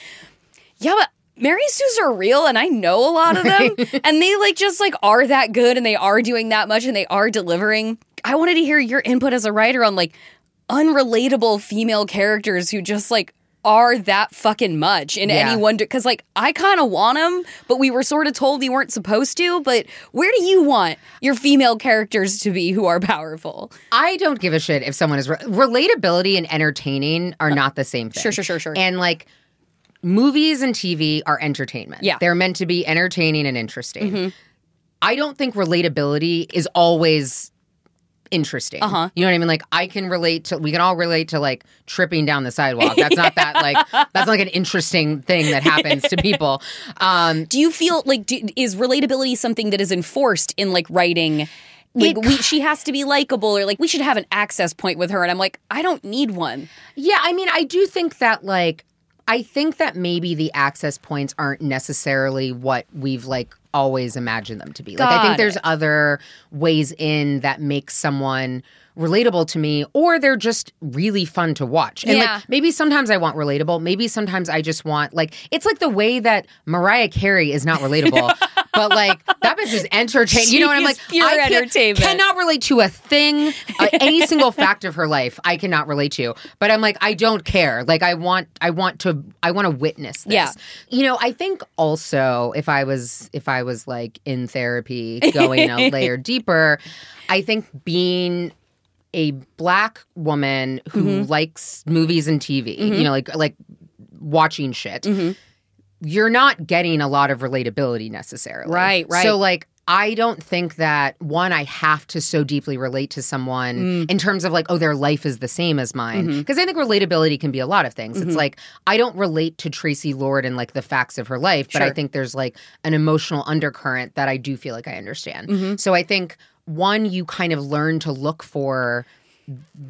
yeah, but Mary Sue's are real and I know a lot of them. [LAUGHS] and they like just like are that good and they are doing that much and they are delivering. I wanted to hear your input as a writer on like unrelatable female characters who just like are that fucking much in Yeah. any one because like I kind of want them, but we were sort of told we weren't supposed to. But where do you want your female characters to be who are powerful? I don't give a shit if someone is re- relatability and entertaining are not the same thing. Sure, sure, sure, sure. And like movies and TV are entertainment. Yeah. they're meant to be entertaining and interesting. Mhm. I don't think relatability is always interesting. Uh-huh. You know what I mean? Like I can relate to we can all relate to like tripping down the sidewalk. That's not that like [LAUGHS] that's like an interesting thing that happens to people. Um Do you feel like do, is relatability something that is enforced in like writing? Like we, she has to be likable, or like we should have an access point with her. And I'm like, I don't need one. Yeah, I mean, I do think that like I think that maybe the access points aren't necessarily what we've like always imagine them to be. Like I Got think there's it. other ways in that make someone relatable to me or they're just really fun to watch. And Yeah. like maybe sometimes I want relatable, maybe sometimes I just want like it's like the way that Mariah Carey is not relatable. [LAUGHS] But like that bitch is entertaining. You know what I'm like? pure I entertainment. Cannot relate to a thing, uh, any single fact of her life. I cannot relate to. But I'm like, I don't care. Like I want, I want to, I want to witness this. Yeah. You know, I think also if I was, if I was like in therapy, going a [LAUGHS] layer deeper, I think being a black woman who Mm-hmm. likes movies and TV, Mhm. you know, like like watching shit Mm-hmm. you're not getting a lot of relatability necessarily. Right, right. So like I don't think that one I have to so deeply relate to someone Mm. in terms of like oh their life is the same as mine because I think relatability can be a lot of things. Mhm. It's like I don't relate to Tracy Lord and like the facts of her life, but I think there's like an emotional undercurrent that I do feel like I understand. Mhm. So I think one you kind of learn to look for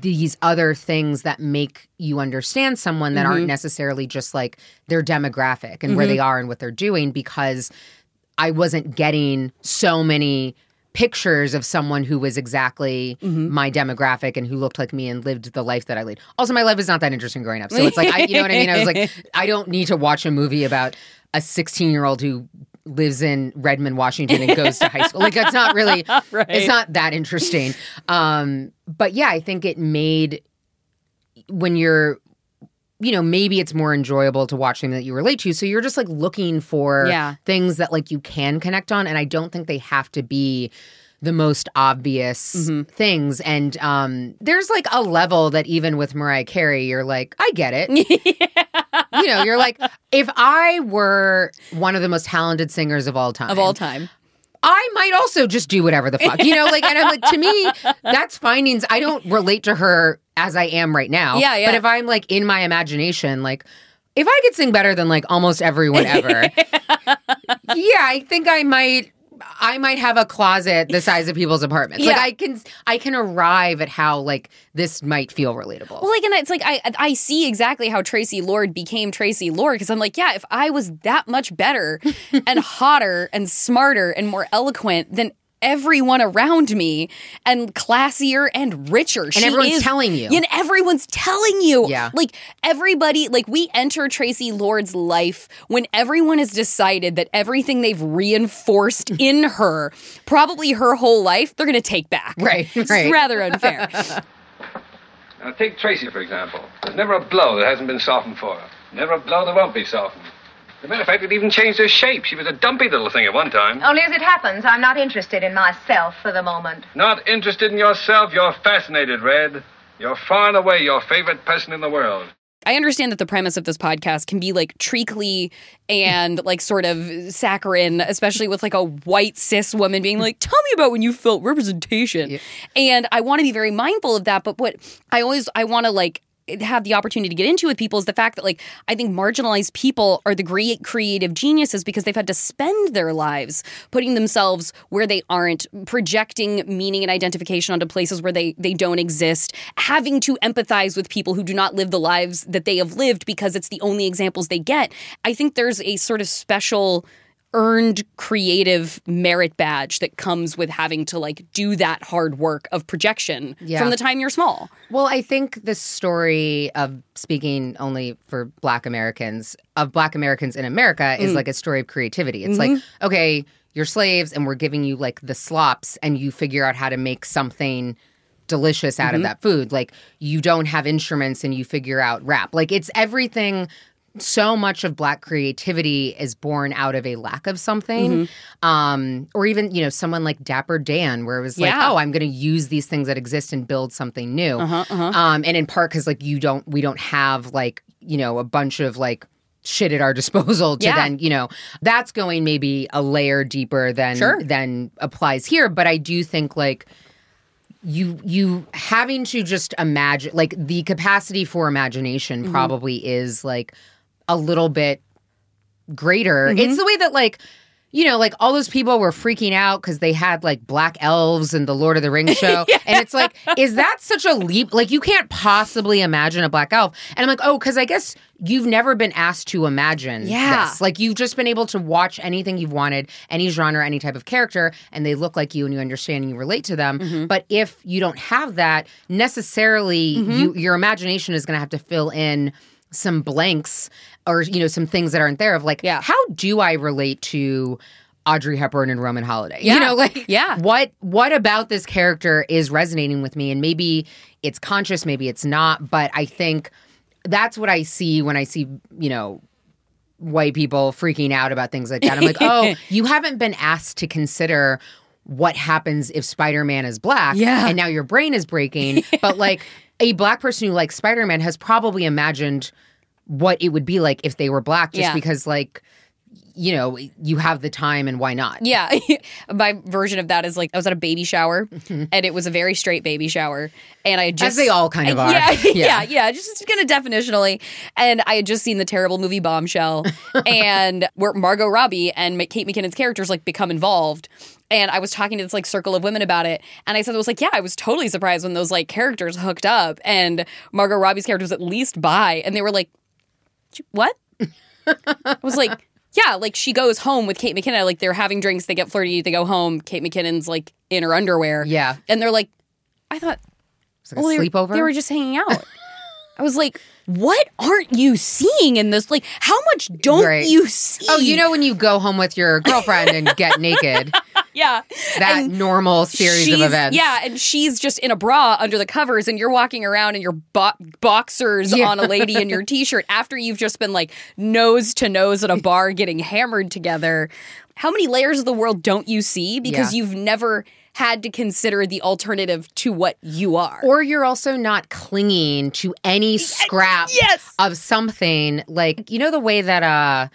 these other things that make you understand someone that aren't Mhm. necessarily just like their demographic and where Mhm. they are and what they're doing because I wasn't getting so many pictures of someone who was exactly Mm-hmm. my demographic and who looked like me and lived the life that I lead. Also, my life is not that interesting growing up. So it's like, I, you know what I mean? I was like, [LAUGHS] I don't need to watch a movie about a 16 year old who lives in Redmond, Washington and goes to high school. Like, that's not really, [LAUGHS] Right. it's not that interesting. Um, but yeah, I think it made when you're you know maybe it's more enjoyable to watch something that you relate to so you're just like looking for Yeah. things that like you can connect on and i don't think they have to be the most obvious Mm-hmm. things and um there's like a level that even with mariah carey you're like i get it [LAUGHS] you know, you're like, if I were one of the most talented singers of all time, Of all time. I might also just do whatever the fuck, you know, like, and I'm like, to me, that's findings. I don't relate to her as I am right now. Yeah, yeah. But if I'm like in my imagination, like, if I could sing better than like almost everyone ever, [LAUGHS] yeah, I think I might. I might have a closet the size of people's apartments. Like I can, I can arrive at how like this might feel relatable. Well, like, and it's like I I see exactly how Tracy Lord became Tracy Lord because I'm like, yeah, if I was that much better and [LAUGHS] hotter and smarter and more eloquent than everyone around me and classier and richer, and everyone's telling you. and everyone's telling you, Yeah. like everybody, like we enter Tracy Lord's life when everyone has decided that everything they've reinforced [LAUGHS] in her, probably her whole life, they're gonna take back. Right, [LAUGHS] It's right. rather unfair. [LAUGHS] Now, take Tracy, for example. There's never a blow that hasn't been softened for her. Never a blow that won't be softened. As a matter of fact, it even changed her shape. She was a dumpy little thing at one time. Only as it happens, I'm not interested in myself for the moment. Not interested in yourself, you're fascinated, Red. You're far and away your favorite person in the world. I understand that the premise of this podcast can be like treacly and like sort of saccharine, especially with like a white cis woman being like, "Tell me about when you felt representation." And I want to be very mindful of that. But what I always I want to like have the opportunity to get into with people is the fact that like I think marginalized people are the great creative geniuses because they've had to spend their lives putting themselves where they aren't, projecting meaning and identification onto places where they they don't exist, having to empathize with people who do not live the lives that they have lived because it's the only examples they get. I think there's a sort of special earned creative merit badge that comes with having to like do that hard work of projection Yeah. from the time you're small. Well, I think the story of speaking only for Black Americans, of Black Americans in America, is Mm. like a story of creativity. It's Mhm. like, okay, you're slaves and we're giving you like the slops, and you figure out how to make something delicious out Mhm. of that food. Like, you don't have instruments and you figure out rap. Like, it's everything. So much of black creativity is born out of a lack of something. Mm-hmm. Um, or even, you know, someone like Dapper Dan, where it was like, Yeah. oh, I'm going to use these things that exist and build something new. Uh-huh, uh-huh. Um, and in part because like you don't, we don't have like you know a bunch of like shit at our [LAUGHS] disposal to Yeah. then you know that's going maybe a layer deeper than Sure. than applies here. But I do think like you you having to just imagine like the capacity for imagination Mhm. probably is like a little bit greater. Mhm. It's the way that like you know, like all those people were freaking out because they had like black elves and the Lord of the Rings [LAUGHS] show. And it's like, is that such a leap? Like, you can't possibly imagine a black elf. And I'm like, oh, because I guess you've never been asked to imagine Yeah. this. Like, you've just been able to watch anything you've wanted, any genre, any type of character, and they look like you and you understand and you relate to them. Mm-hmm. But if you don't have that, necessarily, Mhm. you, your imagination is going to have to fill in some blanks or you know some things that aren't there of like yeah. how do I relate to Audrey Hepburn and Roman Holiday? Yeah. You know, like Yeah. what what about this character is resonating with me? And maybe it's conscious, maybe it's not, but I think that's what I see when I see, you know, white people freaking out about things like that. I'm like, oh, [LAUGHS] you haven't been asked to consider what happens if Spider-Man is black. Yeah. And now your brain is breaking. But like a black person who likes Spider-Man has probably imagined what it would be like if they were black just Yeah. because like you know, you have the time and why not? Yeah. [LAUGHS] My version of that is like I was at a baby shower mm-hmm. and it was a very straight baby shower. And I just they all kind of [LAUGHS] are. [LAUGHS] Yeah, yeah, Yeah. yeah. Just kind of definitionally. And I had just seen the terrible movie Bombshell and where Margot Robbie and Kate McKinnon's characters like become involved. And I was talking to this like circle of women about it. And I said, I was like, yeah, I was totally surprised when those like characters hooked up and Margot Robbie's character was at least bi. And they were like, what? I was like, yeah, like she goes home with Kate McKinnon. Like they're having drinks, they get flirty, they go home. Kate McKinnon's like in her underwear. Yeah. And they're like, I thought, It's like well, a they, sleepover. they were just hanging out. [LAUGHS] I was like, what aren't you seeing in this? Like, how much don't Right. you see? Oh, you know when you go home with your girlfriend and get [LAUGHS] naked, yeah. that And normal series of events. Yeah, and she's just in a bra under the covers, and you're walking around in your bo- boxers Yeah. on a lady in your [LAUGHS] t-shirt after you've just been like nose to nose at a bar getting hammered together. How many layers of the world don't you see because Yeah. you've never had to consider the alternative to what you are. Or you're also not clinging to any scrap yes! of something. Like, you know, the way that, uh,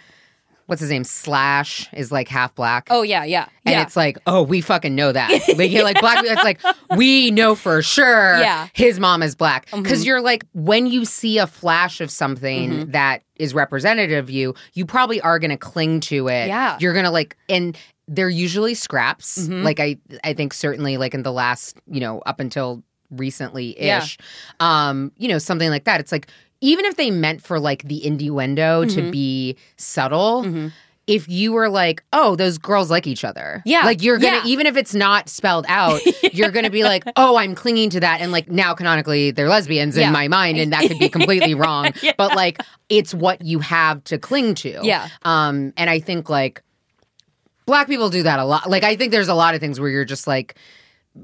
what's his name? Slash is like half black. Oh, yeah, yeah. And yeah. it's like, oh, we fucking know that. [LAUGHS] Like, you're like black. It's like we know for sure. Yeah. his mom is black because Mhm. you're like when you see a flash of something Mhm. that is representative of you, you probably are going to cling to it. Yeah. you're gonna like and. They're usually scraps. Mhm. Like I, I think certainly like in the last, you know, up until recently Yeah. ish, um, you know, something like that. It's like even if they meant for like the innuendo to Mhm. be subtle, Mm-hmm. if you were like, oh, those girls like each other. Yeah. Like you're gonna, Yeah. even if it's not spelled out, [LAUGHS] you're gonna be like, oh, I'm clinging to that. And like now canonically they're lesbians Yeah. in my mind, and that could be [LAUGHS] completely wrong. Yeah. But like it's what you have to cling to. Yeah. Um, and I think like black people do that a lot. Like I think there's a lot of things where you're just like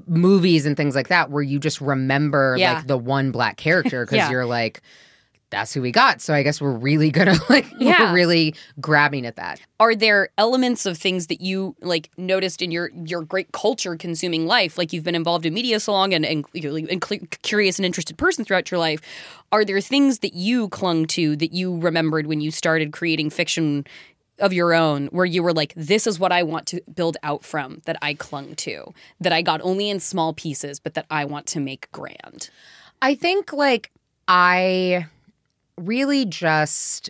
movies and things like that where you just remember Yeah. like the one black character [LAUGHS] because Yeah. you're like that's who we got so i guess we're really [LAUGHS] gonna like Yeah. we're really grabbing at that are there elements of things that you like noticed in your your great culture consuming life like you've been involved in media so long and, and you're like a cl- curious and interested person throughout your life are there things that you clung to that you remembered when you started creating fiction of your own where you were like this is what i want to build out from that i clung to that i got only in small pieces but that i want to make grand I think like I really just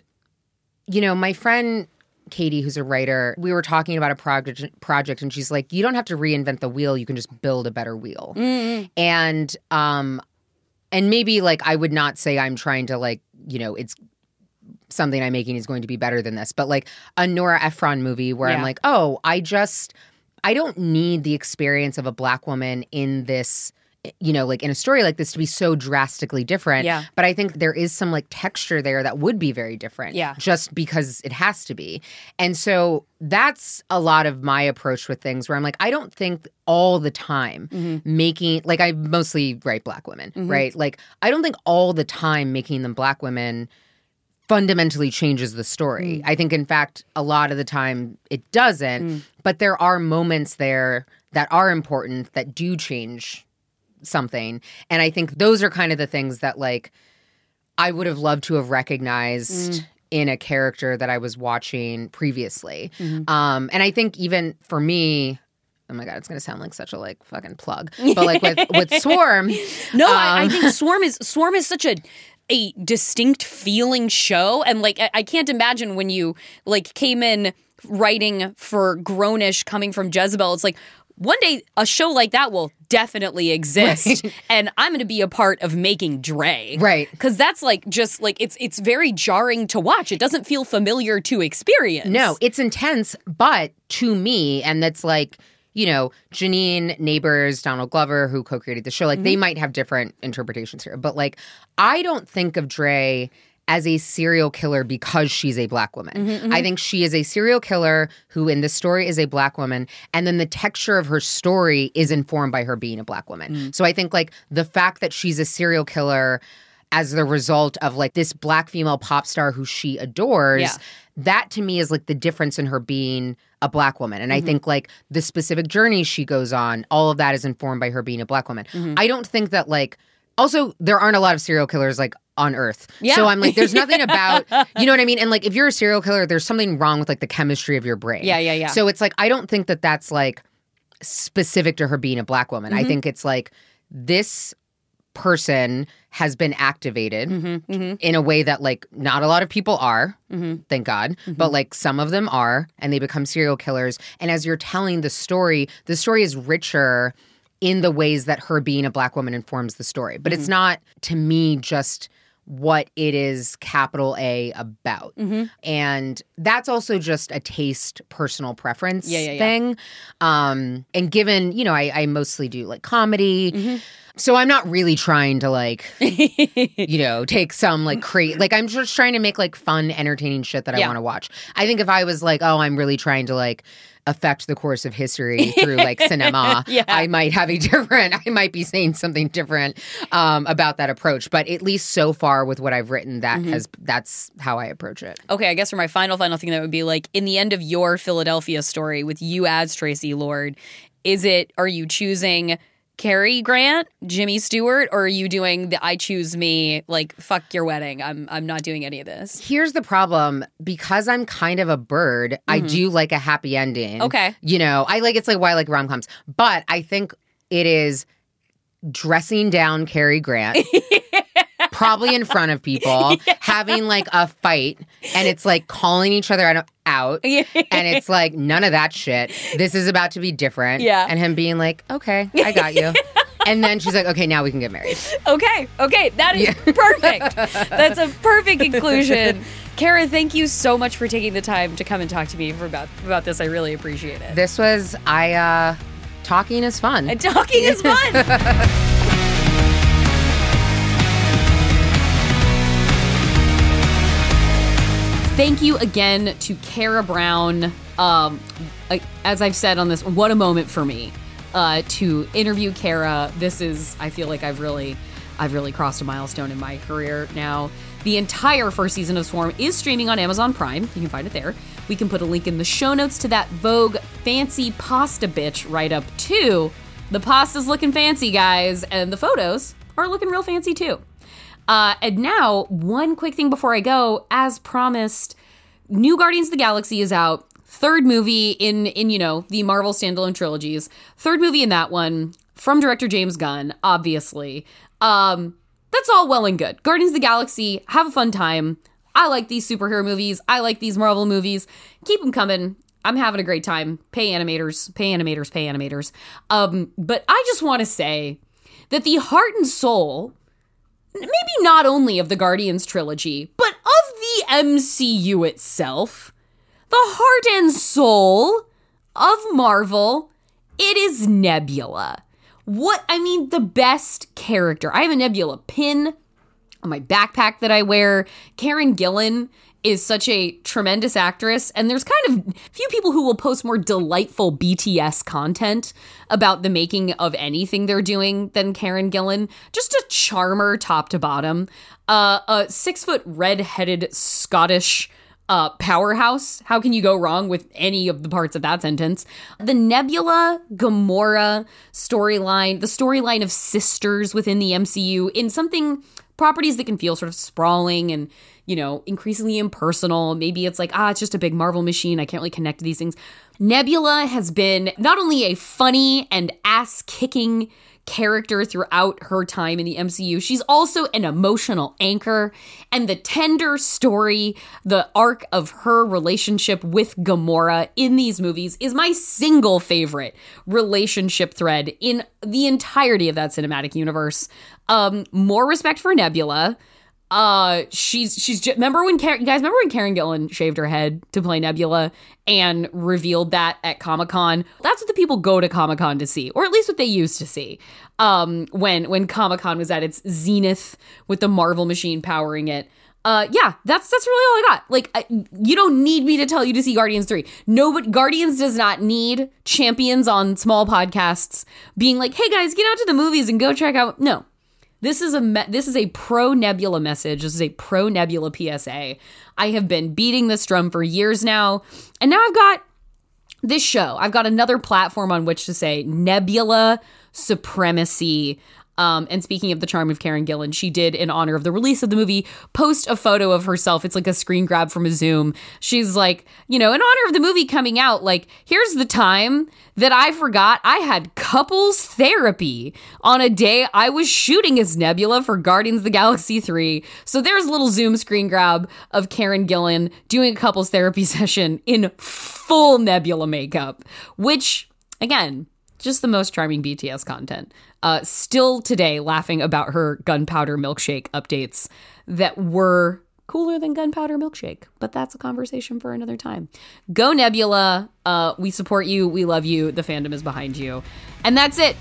you know, my friend Katie, who's a writer, we were talking about a project project and she's like, you don't have to reinvent the wheel, you can just build a better wheel. And um and maybe like I would not say I'm trying to like, you know, it's something I'm making is going to be better than this, but like a Nora Ephron movie where I'm like, oh, I just I don't need the experience of a black woman in this you know, like in a story like this to be so drastically different. Yeah. But I think there is some like texture there that would be very different. Yeah. Just because it has to be. And so that's a lot of my approach with things where I'm like, I don't think all the time Mm-hmm. making, like, I mostly write black women, Mhm. right? Like, I don't think all the time making them black women fundamentally changes the story. I think, in fact, a lot of the time it doesn't, but there are moments there that are important that do change something. And I think those are kind of the things that, like, I would have loved to have recognized Mm. in a character that I was watching previously. Mhm. Um, and I think even for me, oh my god, it's gonna sound like such a like fucking plug, but like with with [LAUGHS] Swarm, No, I, I um, think Swarm is Swarm is such a a distinct feeling show, and like I, I can't imagine when you like came in writing for Grownish coming from Jezebel. It's like one day a show like that will definitely exist, [LAUGHS] and I'm going to be a part of making Dre, right? Because that's like just like it's it's very jarring to watch. It doesn't feel familiar to experience. No, it's intense, but to me, and that's like, you know, Janine, Nabers, Donald Glover, who co created the show, like they Mhm. might have different interpretations here. But like, I don't think of Dre as a serial killer because she's a black woman. Mhm, mhm. I think she is a serial killer who, in this story, is a black woman. And then the texture of her story is informed by her being a black woman. Mm. So I think like the fact that she's a serial killer as the result of like this black female pop star who she adores Yeah. that to me is like the difference in her being a black woman and i Mhm. think like the specific journey she goes on all of that is informed by her being a black woman Mhm. i don't think that like also there aren't a lot of serial killers like on earth Yeah. so i'm like there's nothing about [LAUGHS] you know what i mean and like if you're a serial killer there's something wrong with like the chemistry of your brain Yeah, yeah, yeah. so it's like i don't think that that's like specific to her being a black woman i Mhm. think it's like this person has been activated Mm-hmm, in a way that like not a lot of people are Mhm. thank god but like some of them are and they become serial killers and as you're telling the story the story is richer in the ways that her being a black woman informs the story but it's Mhm. not to me just what it is capital A about. Mhm. And that's also just a taste personal preference Yeah, yeah, yeah. thing. Um and given, you know, I, I mostly do like comedy. Mm-hmm. So I'm not really trying to like [LAUGHS] you know, take some like crazy like I'm just trying to make like fun, entertaining shit that I Yeah. want to watch. I think if I was like, oh, I'm really trying to like affect the course of history through like [LAUGHS] cinema, Yeah. I might have a [LAUGHS] different, I might be saying something different um, about that approach. But at least so far with what I've written, that Mhm. has that's how I approach it. Okay, I guess for my final final thing that would be like in the end of your Philadelphia story with you as Tracy Lord, Is it, are you choosing Cary Grant, Jimmy Stewart, or are you doing the I choose me, like, fuck your wedding? I'm, I'm not doing any of this. Here's the problem because I'm kind of a bird, I Mhm. do like a happy ending. Okay. You know, I like it's like why I like rom coms. But I think it is dressing down Cary Grant. [LAUGHS] Probably in front of people, [LAUGHS] having like a fight, and it's like calling each other out, and it's like none of that shit. This is about to be different. Yeah. and him being like, "Okay, I got you," [LAUGHS] and then she's like, "Okay, now we can get married." Okay, okay, that is perfect. That's a perfect conclusion. [LAUGHS] Kara, thank you so much for taking the time to come and talk to me for about about this. I really appreciate it. This was I. uh Talking is fun. And talking is fun. Thank you again to Kara Brown. Um, as I've said on this, what a moment for me uh, to interview Kara. This is, I feel like I've really, I've really crossed a milestone in my career now. The entire first season of Swarm is streaming on Amazon Prime. You can find it there. We can put a link in the show notes to that Vogue fancy pasta bitch write up too. The pasta's looking fancy, guys, and the photos are looking real fancy too. Uh, and now, one quick thing before I go, as promised, New Guardians of the Galaxy is out. Third movie in in you know the Marvel standalone trilogies. Third movie in that one from director James Gunn, obviously. Um, that's all well and good. Guardians of the Galaxy, have a fun time. I like these superhero movies. I like these Marvel movies. Keep them coming. I'm having a great time. Pay animators, pay animators, pay animators. Um, but I just want to say that the heart and soul maybe not only of the Guardians trilogy, but of the MCU itself, the heart and soul of Marvel, it is Nebula. What, I mean, the best character. I have a Nebula pin on my backpack that I wear. Karen Gillan is such a tremendous actress, and there's kind of few people who will post more delightful BTS content about the making of anything they're doing than Karen Gillan. Just a charmer top to bottom. Uh, a six foot red headed Scottish uh, powerhouse. How can you go wrong with any of the parts of that sentence? The Nebula Gamora storyline, the storyline of sisters within the MCU in something properties that can feel sort of sprawling and you know increasingly impersonal. Maybe it's like ah it's just a big marvel machine. I can't really connect to these things. Nebula has been not only a funny and ass kicking character throughout her time in the MCU. She's also an emotional anchor, and the tender story, the arc of her relationship with Gamora in these movies is my single favorite relationship thread in the entirety of that cinematic universe. Um, more respect for Nebula. Uh, she's she's just, remember when Karen, guys remember when Karen Gillan shaved her head to play Nebula and revealed that at Comic Con? That's what the people go to Comic Con to see, or at least what they used to see. Um, when when Comic Con was at its zenith with the Marvel machine powering it. Uh, yeah, that's that's really all I got. Like, I, you don't need me to tell you to see Guardians three. No, but Guardians does not need champions on small podcasts being like, "Hey guys, get out to the movies and go check out." No, this is a me- this is a pro Nebula message. This is a pro Nebula PSA. I have been beating this drum for years now, and now I've got this show. I've got another platform on which to say Nebula supremacy. Um, and speaking of the charm of Karen Gillan, she did, in honor of the release of the movie, post a photo of herself. It's like a screen grab from a Zoom. She's like, you know, in honor of the movie coming out, like, here's the time that I forgot I had couples therapy on a day I was shooting as Nebula for Guardians of the Galaxy 3. So there's a little Zoom screen grab of Karen Gillan doing a couples therapy [LAUGHS] session in full Nebula makeup, which, again, just the most charming BTS content. Uh, still today, laughing about her gunpowder milkshake updates that were cooler than gunpowder milkshake, but that's a conversation for another time. Go Nebula. Uh, we support you. We love you. The fandom is behind you. And that's it.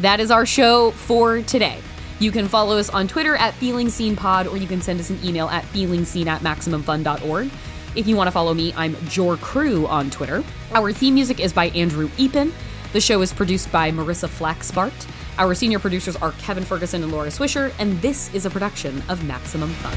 That is our show for today. You can follow us on Twitter at Feeling Seen Pod, or you can send us an email at feelingseen at maximumfun.org. If you want to follow me, I'm JorCru on Twitter. Our theme music is by Andrew Epen. The show is produced by Marissa Flaxbart. Our senior producers are Kevin Ferguson and Laura Swisher, and this is a production of Maximum Fun.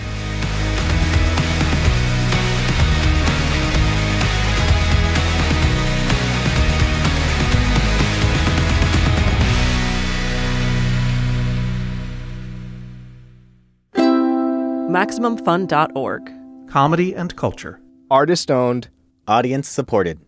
MaximumFun.org. Comedy and culture. Artist owned. Audience supported.